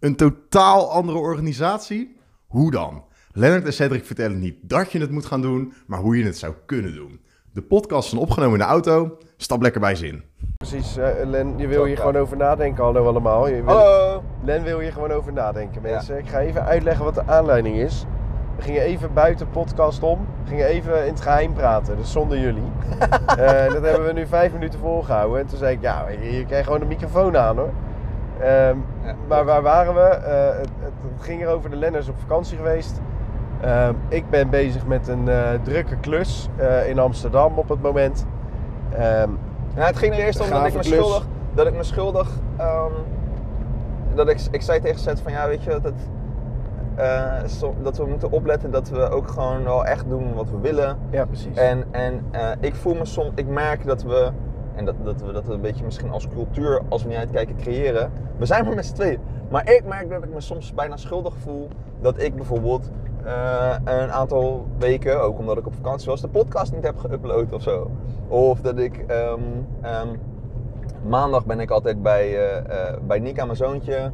Een totaal andere organisatie? Hoe dan? Lennart en Cedric vertellen niet dat je het moet gaan doen, maar hoe je het zou kunnen doen. De podcast is opgenomen in de auto. Stap lekker bij zin. Precies, eh, Len, je wil hier gewoon over nadenken. Hallo allemaal. Je wil- Hallo! Len wil hier gewoon over nadenken, mensen. Ik ga even uitleggen wat de aanleiding is. We gingen even buiten podcast om. We gingen even in het geheim praten, dus zonder jullie. Eh, dat hebben we nu vijf minuten volgehouden. En toen zei ik, ja, je, je krijgt gewoon de microfoon aan hoor. Ehm, Ja, maar waar waren we? Eh, het, het, ging erover, de Lenners op vakantie geweest. Ehm, ik ben bezig met een eh, drukke klus eh, in Amsterdam op het moment. Ehm, het ging er eerst om dat ik me schuldig... Dat ik me schuldig... ehm, dat ik, ik zei tegen Zet van ja, weet je wat het... so- dat we moeten opletten dat we ook gewoon wel echt doen wat we willen. ja, precies. En, en ik voel me soms, ik merk dat we, en dat, dat we dat een beetje misschien als cultuur, als we niet uitkijken, creëren. We zijn maar met z'n tweeën. Maar ik merk dat ik me soms bijna schuldig voel dat ik bijvoorbeeld eh, een aantal weken, ook omdat ik op vakantie was, de podcast niet heb geüpload of zo. Of dat ik, ehm, ehm, maandag ben ik altijd bij, eh, bij Nika, mijn zoontje.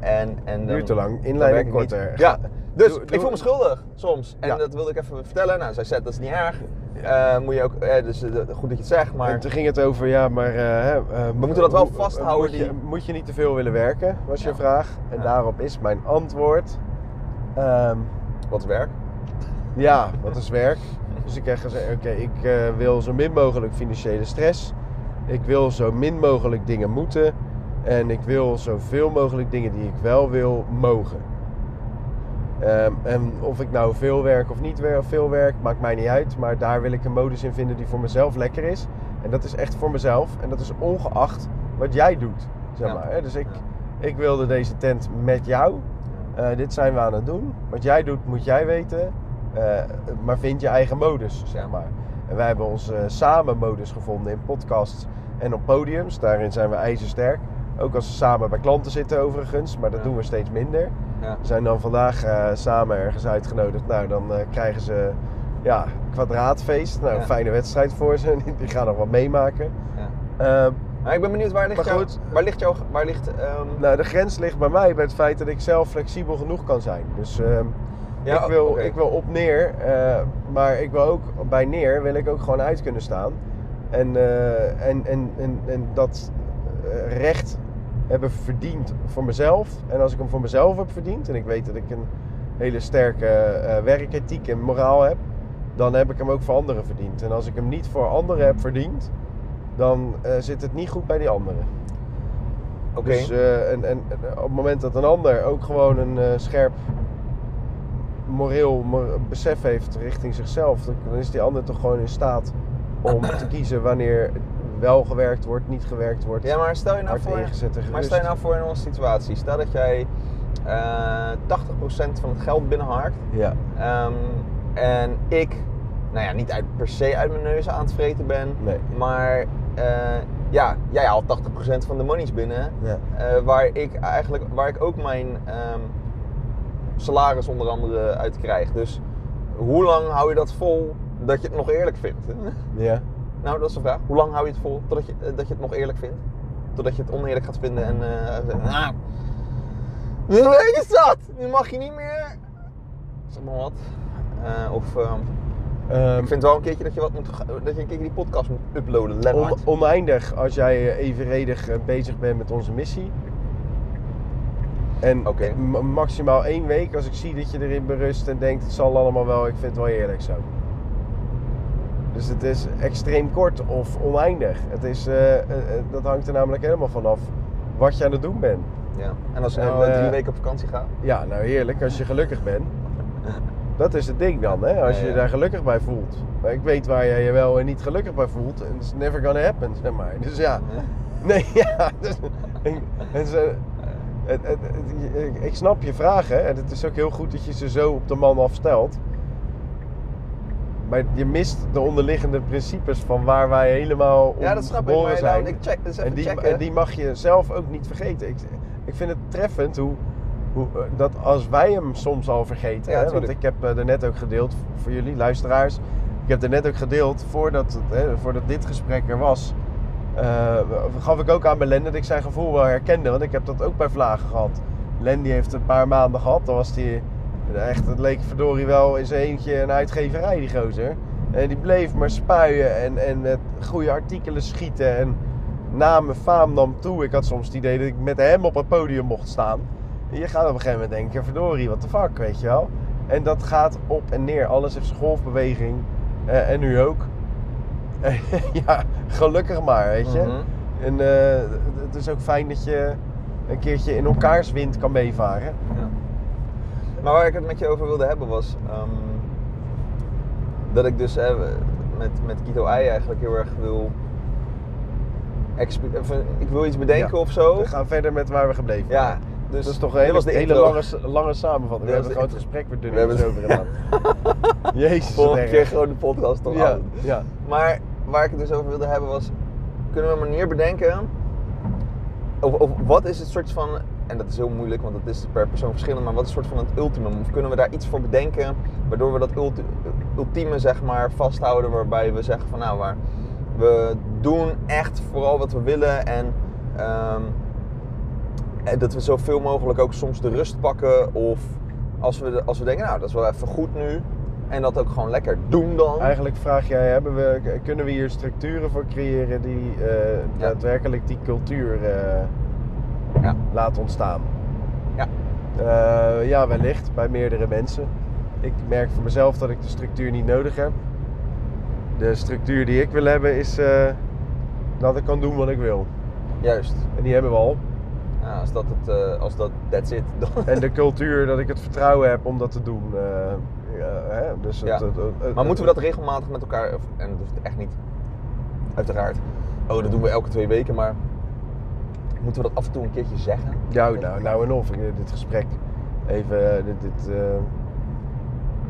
en, en Duurt te lang. Inleiding ik niet. korter. Ja, dus Doe- ik doe- voel me schuldig soms. En Ja. dat wilde ik even vertellen. Nou, zij zei dat is niet erg. Eh, moet je ook, eh, dus eh, goed dat je het zegt, maar En toen ging het over, ja, maar... hè, eh, moeten dat wel vasthouden, Moet je, die- moet je niet te veel willen werken, was je vraag. En Ja. daarop is mijn antwoord... ehm, wat is werk? ja, wat is werk? Dus ik heb gezegd, oké, ik wil zo min mogelijk financiële stress. Ik wil zo min mogelijk dingen moeten. En ik wil zoveel mogelijk dingen die ik wel wil, mogen. Ehm, en of ik nou veel werk of niet veel werk, maakt mij niet uit. Maar daar wil ik een modus in vinden die voor mezelf lekker is. En dat is echt voor mezelf. En dat is ongeacht wat jij doet. Zeg Ja. maar. hè. Dus ik, ik wilde deze tent met jou. Eh, dit zijn we aan het doen. Wat jij doet, moet jij weten. Eh, maar vind je eigen modus, zeg maar. En wij hebben onze eh, samen modus gevonden in podcasts en op podiums. Daarin zijn we ijzersterk. Ook als we samen bij klanten zitten overigens, maar dat Ja. doen we steeds minder. Ja. Zijn dan vandaag eh, samen ergens uitgenodigd. Nou, dan eh, krijgen ze ja, kwadraatfeest. Nou, een fijne wedstrijd voor ze. Die gaan nog wat meemaken. Ja. Eh, Maar ik ben benieuwd, waar ligt, Maar jouw, goed. waar ligt jouw... Waar ligt, ehm, nou, de grens ligt bij mij bij het feit dat ik zelf flexibel genoeg kan zijn. Dus ehm, Ja, ik, wil, ik wil op neer, eh, maar ik wil ook bij neer wil ik ook gewoon uit kunnen staan. En, eh, en, en, en, en dat eh, recht hebben verdiend voor mezelf. En als ik hem voor mezelf heb verdiend, en ik weet dat ik een hele sterke eh, werkethiek en moraal heb, dan heb ik hem ook voor anderen verdiend. En als ik hem niet voor anderen heb verdiend, dan eh, zit het niet goed bij die anderen. Oké. Dus eh, en, en, op het moment dat een ander ook gewoon een scherp moreel mor- besef heeft richting zichzelf, dan is die ander toch gewoon in staat om te kiezen wanneer wel gewerkt wordt, niet gewerkt wordt. ja, maar stel je nou voor... Maar stel je nou voor in onze situatie. Stel dat jij eh 80% van het geld binnenharkt. Ja, Ehm, en ik, nou ja, niet uit, per se uit mijn neus aan het vreten ben. Nee. Maar eh, ja, jij haalt 80% van de monies binnen. ja. eh, waar ik eigenlijk, waar ik ook mijn ehm, salaris onder andere uit krijg. Dus hoe lang hou je dat vol dat je het nog eerlijk vindt? ja. Nou, dat is de vraag. Hoe lang hou je het vol totdat je, eh, dat je het nog eerlijk vindt? Totdat je het oneerlijk gaat vinden en eh zegt, nou, nu is dat! Nu mag je niet meer. Zeg maar wat. Eh, of ehm, Ehm, ik vind wel een keertje dat je, wat moet, ga- dat je een keertje die podcast moet uploaden, Lennart. on- oneindig als jij eh, evenredig eh, bezig bent met onze missie. En maximaal één week als ik zie dat je erin berust en denkt het zal allemaal wel, ik vind het wel eerlijk zo. Dus het is extreem kort of oneindig. Het is, eh, eh, eh, dat hangt er namelijk helemaal vanaf wat je aan het doen bent. Ja. En als je nou eh, drie weken op vakantie gaat? Ja, nou heerlijk als je gelukkig bent. Dat is het ding dan, hè? als je je daar gelukkig bij voelt. Maar ik weet waar jij je wel en niet gelukkig bij voelt. En it's never gonna happen, zeg maar. Dus ja, nee, ja. Dus, en, en ze- het, het, ik snap je vragen en het is ook heel goed dat je ze zo op de man afstelt. Maar je mist de onderliggende principes van waar wij helemaal Ja, dat snap ik. geboren Maar zijn. nou, ik check, dus En die, checken. en die mag je zelf ook niet vergeten. Ik, ik vind het treffend hoe, hoe, eh, dat als wij hem soms al vergeten. Ja, hè, want ik heb eh, er net ook gedeeld voor jullie luisteraars. Ik heb er net ook gedeeld voordat, het, hè, voordat dit gesprek er was. eh, gaf ik ook aan Belen dat ik zijn gevoel wel herkende. Want ik heb dat ook bij Vlagen gehad. Len die heeft een paar maanden gehad. Dan was die echt, het leek verdorie wel in zijn eentje een uitgeverij, die gozer. En die bleef maar spuien en, en met goede artikelen schieten. En naam en faam nam toe. Ik had soms het idee dat ik met hem op het podium mocht staan. En je gaat op een gegeven moment denken, verdorie, what the fuck, weet je wel. En dat gaat op en neer. Alles heeft zijn golfbeweging. Eh, en nu ook. ja, gelukkig maar, weet je. Mhm. En eh, het is ook fijn dat je een keertje in elkaars wind kan meevaren. Ja. Maar waar ik het met je over wilde hebben was ehm, dat ik dus eh, met, met Kito Ei eigenlijk heel erg wil. even- Ik wil iets bedenken Ja. of zo. We gaan verder met waar we gebleven Ja, waren. dus dat is toch een hele, was de hele lange, lange samenvatting. We hebben het de gesprek weer We over gedaan. Jezus, Volgende keer gewoon de podcast toch Ja, aan. ja. Maar waar ik het dus over wilde hebben was, kunnen we een manier bedenken, of, of wat is het soort van, en dat is heel moeilijk, want dat is per persoon verschillend, maar wat is soort van het ultimum? Of kunnen we daar iets voor bedenken, waardoor we dat ulti- ultieme zeg maar vasthouden, waarbij we zeggen van nou, maar we doen echt vooral wat we willen en ehm, en dat we zoveel mogelijk ook soms de rust pakken of als we, als we denken nou dat is wel even goed nu en dat ook gewoon lekker doen dan. Eigenlijk vraag jij, hebben we, kunnen we hier structuren voor creëren die eh, daadwerkelijk die cultuur eh, Ja. laten ontstaan? Ja. Eh, ja, wellicht bij meerdere mensen. Ik merk voor mezelf dat ik de structuur niet nodig heb. De structuur die ik wil hebben is eh, dat ik kan doen wat ik wil. Juist. En die hebben we al. Ja, als dat het, eh, als dat, that's it. Dan, En de cultuur dat ik het vertrouwen heb om dat te doen. ja, hè? Dus Ja. het, het- het- maar moeten we dat regelmatig met elkaar, en dat hoeft echt niet, uiteraard. Oh, dat doen we elke twee weken, maar moeten we dat af en toe een keertje zeggen? Ja, nou, nou en of. Eh, Dit gesprek. Even eh, dit, dit,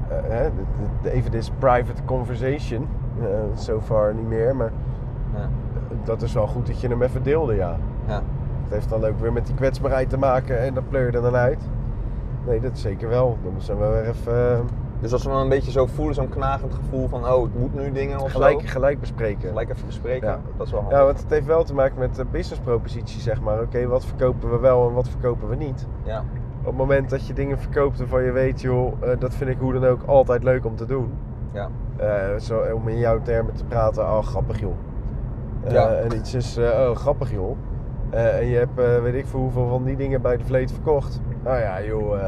hè, dit, dit- even this private conversation. Eh, so far niet meer, maar Ja. dat is wel goed dat je hem even deelde, ja. ja. Het heeft dan ook weer met die kwetsbaarheid te maken en dat pleur je er dan uit. Nee, dat zeker wel. Dan zijn we weer even Dus als we een beetje zo voelen, zo'n knagend gevoel van, oh, ik moet nu dingen of gelijk, zo. gelijk bespreken. Gelijk even bespreken. Ja. Dat is wel handig. Ja, want het heeft wel te maken met de businesspropositie, zeg maar. Oké, wat verkopen we wel en wat verkopen we niet? Ja. Op het moment dat je dingen verkoopt waarvan je weet, joh, eh, dat vind ik hoe dan ook altijd leuk om te doen. Ja. Eh, zo, om in jouw termen te praten, oh grappig joh. Eh, Ja. En iets is, oh grappig joh. En je hebt, weet ik veel hoeveel van die dingen bij de vleet verkocht. Nou ja joh,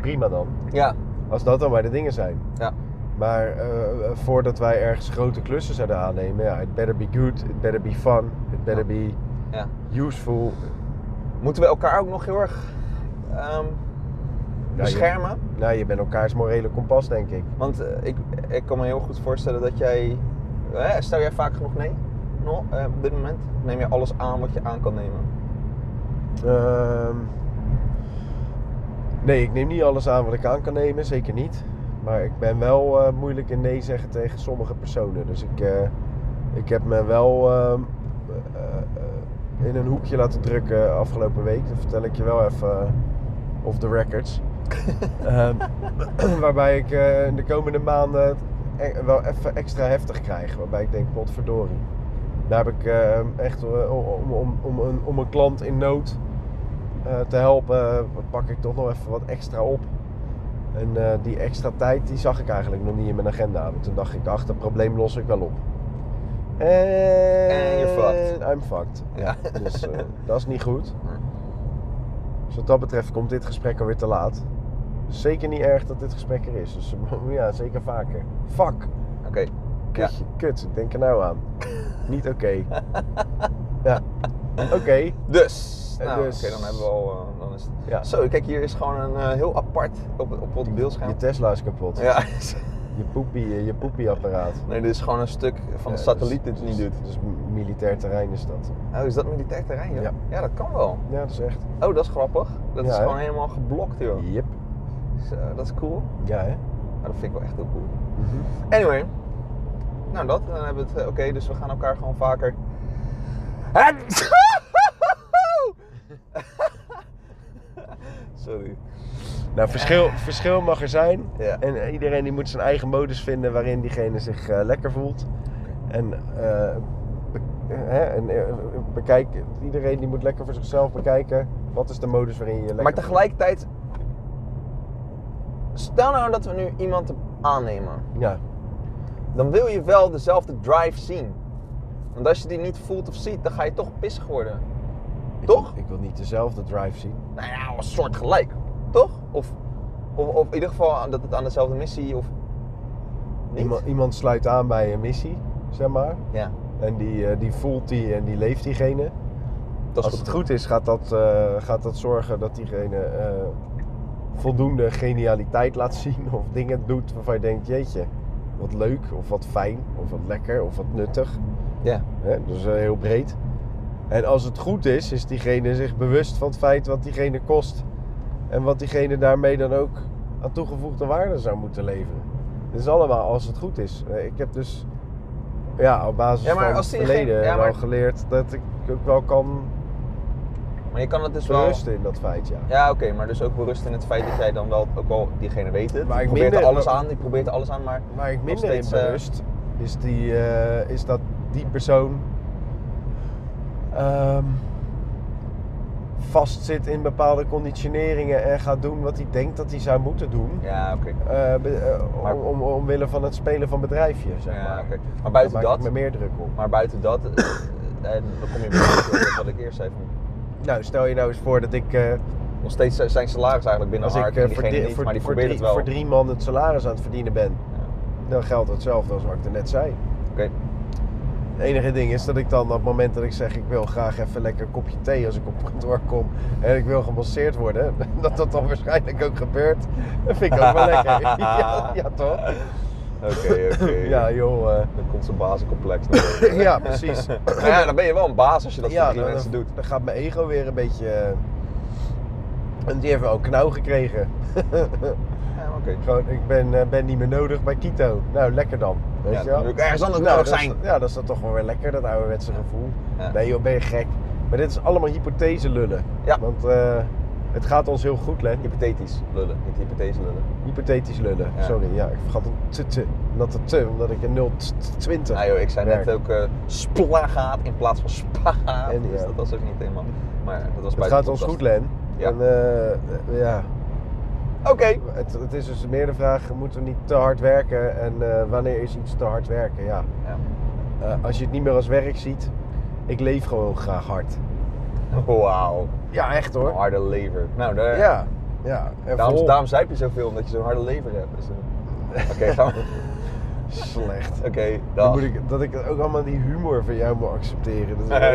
prima dan. Ja. Als dat dan maar de dingen zijn. Ja. Maar eh, voordat wij ergens grote klussen zouden aannemen, ja, it better be good, it better be fun, it better be ja. useful. Moeten we elkaar ook nog heel erg ehm, je- beschermen? Nou, je bent elkaars morele kompas, denk ik. Want eh, ik, ik kan me heel goed voorstellen dat jij. eh, stel jij vaak genoeg nee? No, eh, op dit moment? Neem je alles aan wat je aan kan nemen? Ehm, nee, ik neem niet alles aan wat ik aan kan nemen, zeker niet. Maar ik ben wel eh, moeilijk in nee zeggen tegen sommige personen. Dus ik, eh, ik heb me wel ehm, eh, in een hoekje laten drukken afgelopen week. Dat vertel ik je wel even off the records. Ehm, waarbij ik in de komende maanden e- wel even extra heftig krijg. Waarbij ik denk, potverdorie. Daar heb ik eh, echt om, om, om, een, om een klant in nood te helpen, eh, pak ik toch nog even wat extra op. En eh, die extra tijd die zag ik eigenlijk nog niet in mijn agenda. Want toen dacht ik, ach, dat probleem los ik wel op. En you're fucked. I'm fucked. Ja. Dus eh, dat is niet goed. Dus wat dat betreft komt dit gesprek alweer te laat. Zeker niet erg dat dit gesprek er is. Dus ja, zeker vaker. Fuck. Oké. Ja. Kutje, kut. Ik denk er nou aan. niet oké. ja. Oké. Dus. En Nou, dus- oké, dan hebben we al. eh, dan is het... Ja. Zo, kijk, hier is gewoon een eh, heel apart op, op het beeldscherm. Je Tesla is kapot. Ja. Je poepie, je poepieapparaat. nee, dit is gewoon een stuk van de satelliet dus- dit het niet doet. Dus militair terrein is dat. Oh, is dat militair terrein? Ja. Ja. dat kan wel. Ja, dat is echt. Oh, dat is grappig. Dat Ja, is gewoon helemaal geblokt, joh. Yep. Zo, dat is cool. Ja, hè? Maar dat vind ik wel echt heel cool. Mhm. Anyway. Nou, dat. Dan hebben we het. eh, Oké, dus we gaan elkaar gewoon vaker. Nou, verschil, verschil mag er zijn. En iedereen die moet zijn eigen modus vinden waarin diegene zich eh, lekker voelt. En, be- hè, en eh, bekijk, iedereen die moet lekker voor zichzelf bekijken Wat is de modus waarin je je lekker Maar tegelijkertijd, stel nou dat we nu iemand aannemen? Ja. dan wil je wel dezelfde drive zien. Want als je die niet voelt of ziet, dan ga je toch pissig worden. Ik Toch? ik wil niet dezelfde drive zien. Nou ja, een soort gelijk. Toch? Of, of, of in ieder geval dat het aan dezelfde missie of niet? Iemand, iemand sluit aan bij een missie, zeg maar. Ja, En die, eh, die voelt die en die leeft diegene. dat Als het goed is, gaat dat, eh, gaat dat zorgen dat diegene eh, voldoende genialiteit laat zien. Of dingen doet waarvan je denkt, jeetje, wat leuk. Of wat fijn. Of wat lekker. Of wat nuttig. Ja. Hè? Dus heel breed. En als het goed is, is diegene zich bewust van het feit wat diegene kost. En wat diegene daarmee dan ook aan toegevoegde waarde zou moeten leveren. Dit is allemaal als het goed is. Ik heb dus ja, op basis Ja, maar van als het verleden ja, maar- wel geleerd dat ik ook wel kan Maar je kan het dus wel... berusten in dat feit, ja. Ja, oké, maar dus ook berust in het feit dat jij dan wel ook wel diegene weet het. Die ik probeert er minder- alles aan, die probeert er alles aan, maar Waar ik minder steeds, in eh, berust, is, die, eh, is dat die persoon ehm, vastzit in bepaalde conditioneringen en gaat doen wat hij denkt dat hij zou moeten doen. Ja, oké. eh, eh, Maar- om, om, omwille van het spelen van bedrijfje, zeg Ja, maar. Maar buiten dat, ik me meer druk op. maar buiten dat, eh, en dan kom je bij wat ik eerst zei. van, Nou, stel je nou eens voor dat ik, Nog steeds zijn salaris eigenlijk binnen als ik voor, niet, voor, maar die voor, probeert drie, het wel. voor drie man het salaris aan het verdienen ben, Ja, dan geldt hetzelfde als wat ik er net zei. Oké. Het enige ding is dat ik dan op het moment dat ik zeg ik wil graag even lekker een kopje thee als ik op kantoor kom en ik wil gemasseerd worden, dat dat dan waarschijnlijk ook gebeurt. Dat vind ik ook wel lekker. Ja, ja toch? Oké, oké. Ja joh. eh, Dan komt zo'n bazencomplex naar ja, precies. Nou ja, dan ben je wel een baas als je dat voor Ja, drie dan, mensen doet. dan gaat mijn ego weer een beetje... en die heeft wel een knauw gekregen. Ja, oké. Gewoon, ik ben, eh, ben niet meer nodig bij Kito. Nou, lekker dan. Weet Ja, je wel? dan wil ik ergens anders Nou, nodig dat zijn. ja, dat is dan toch wel weer lekker, dat ouderwetse gevoel. Ja. Nee joh, ben je gek. Maar dit is allemaal hypothese lullen. Ja. Want eh, het gaat ons heel goed, Len. Hypothetisch lullen, niet hypothese lullen. Hypothetisch lullen. Ja. Sorry, ja, ik vergat een te, te, dat omdat ik een 020 Nou joh, ik zei net ook eh splagaat in plaats van spagaat. En, dus dat was ook niet helemaal. Maar dat was Het bij gaat ons podcast. goed, Len. Ja. En ja, Oké. het, het is dus meer de vraag, moeten we niet te hard werken? En eh, wanneer is iets te hard werken? Ja. Ja. Eh, als je het niet meer als werk ziet, ik leef gewoon graag hard. Wauw. Ja, echt hoor. Een harde lever. Nou, daar, Ja, ja. En daarom, vol- daarom zuip je zoveel, omdat je zo'n harde lever hebt. Dus, eh, Oké, gaan we. Slecht. Oké, Dan moet ik, dat ik ook allemaal die humor van jou moet accepteren. Dat is